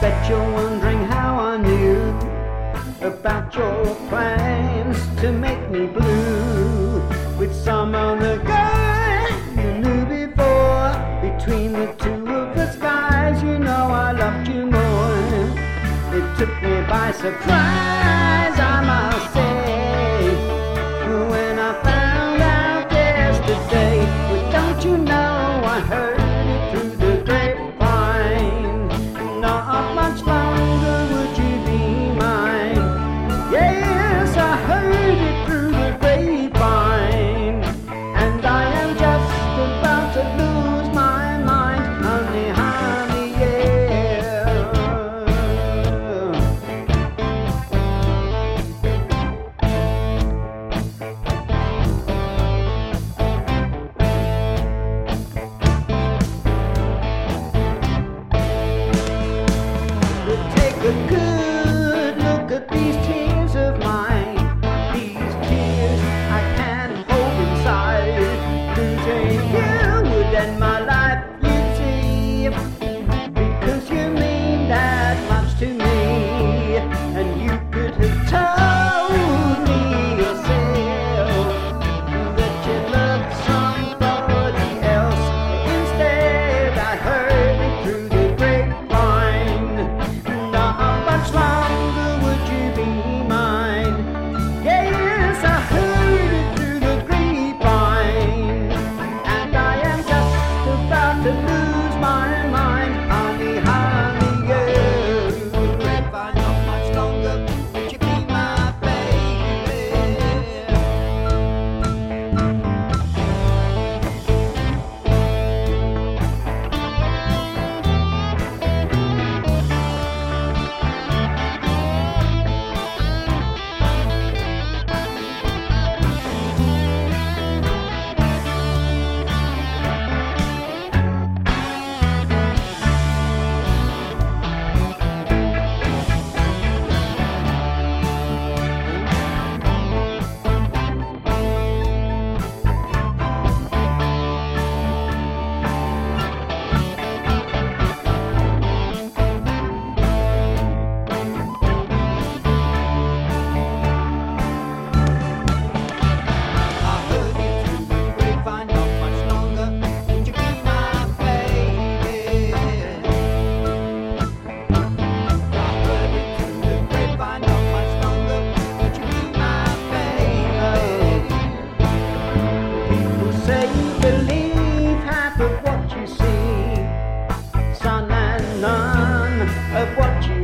Bet you're wondering how I knew about your plans to make me blue with some other guy you knew before. Between the two of us guys, you know I loved you more. It took me by surprise, I must say, when I found out yesterday. But don't you know I heard? the of what you